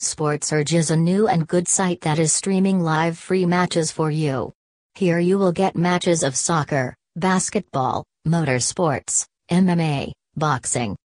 SportSurge is a new and good site that is streaming live free matches for you. Here you will get matches of soccer, basketball, motorsports, MMA, boxing.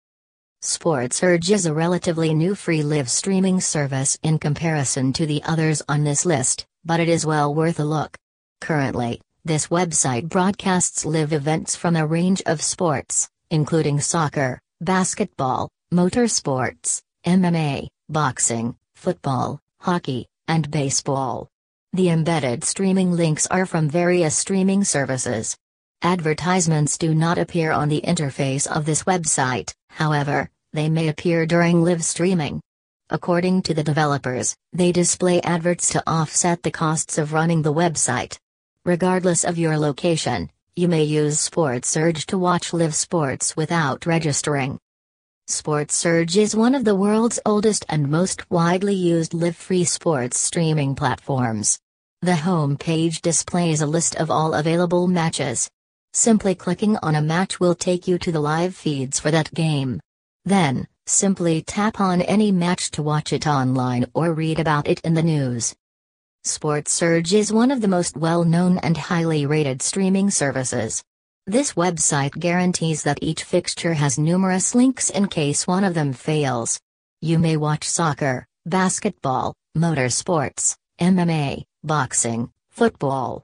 SportSurge is a relatively new free live streaming service in comparison to the others on this list, but it is well worth a look. Currently, this website broadcasts live events from a range of sports, including soccer, basketball, motorsports, MMA, boxing, football, hockey, and baseball. The embedded streaming links are from various streaming services. Advertisements do not appear on the interface of this website, however, they may appear during live streaming. According to the developers, they display adverts to offset the costs of running the website. Regardless of your location, you may use SportSurge to watch live sports without registering. SportSurge is one of the world's oldest and most widely used live-free sports streaming platforms. The home page displays a list of all available matches. Simply clicking on a match will take you to the live feeds for that game. Then, simply tap on any match to watch it online or read about it in the news. SportSurge is one of the most well-known and highly rated streaming services. This website guarantees that each fixture has numerous links in case one of them fails. You may watch soccer, basketball, motorsports, MMA, boxing, football.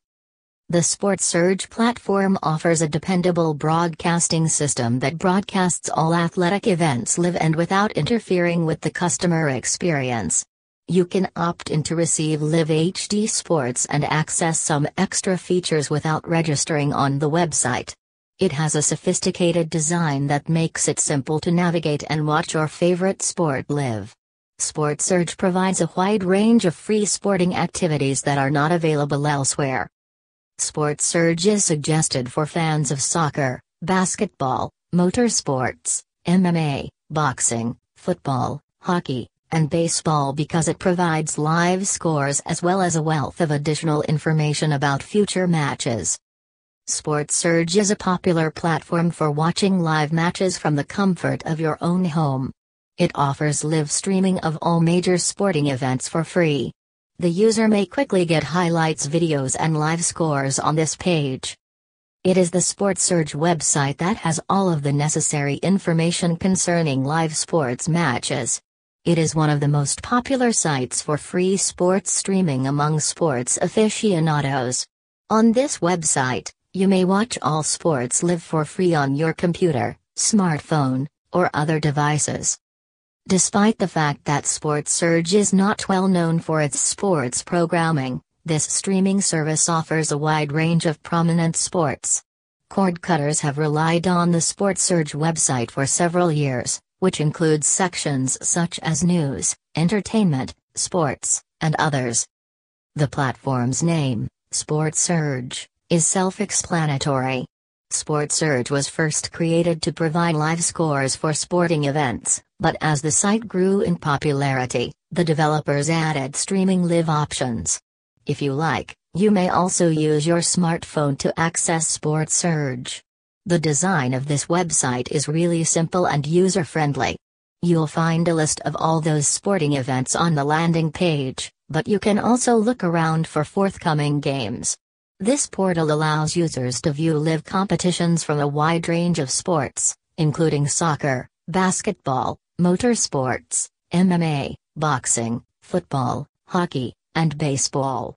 The SportSurge platform offers a dependable broadcasting system that broadcasts all athletic events live and without interfering with the customer experience. You can opt in to receive Live HD Sports and access some extra features without registering on the website. It has a sophisticated design that makes it simple to navigate and watch your favorite sport live. SportSurge provides a wide range of free sporting activities that are not available elsewhere. SportSurge is suggested for fans of soccer, basketball, motorsports, MMA, boxing, football, hockey, and baseball because it provides live scores as well as a wealth of additional information about future matches. SportSurge is a popular platform for watching live matches from the comfort of your own home. It offers live streaming of all major sporting events for free. The user may quickly get highlights videos and live scores on this page. It is the SportSurge website that has all of the necessary information concerning live sports matches. It is one of the most popular sites for free sports streaming among sports aficionados. On this website, you may watch all sports live for free on your computer, smartphone, or other devices. Despite the fact that SportSurge is not well known for its sports programming, this streaming service offers a wide range of prominent sports. Cord cutters have relied on the SportSurge website for several years, which includes sections such as news, entertainment, sports, and others. The platform's name, SportSurge, is self-explanatory. SportSurge was first created to provide live scores for sporting events, but as the site grew in popularity, the developers added streaming live options. If you like, you may also use your smartphone to access SportSurge. The design of this website is really simple and user-friendly. You'll find a list of all those sporting events on the landing page, but you can also look around for forthcoming games. This portal allows users to view live competitions from a wide range of sports, including soccer, basketball, motorsports, MMA, boxing, football, hockey, and baseball.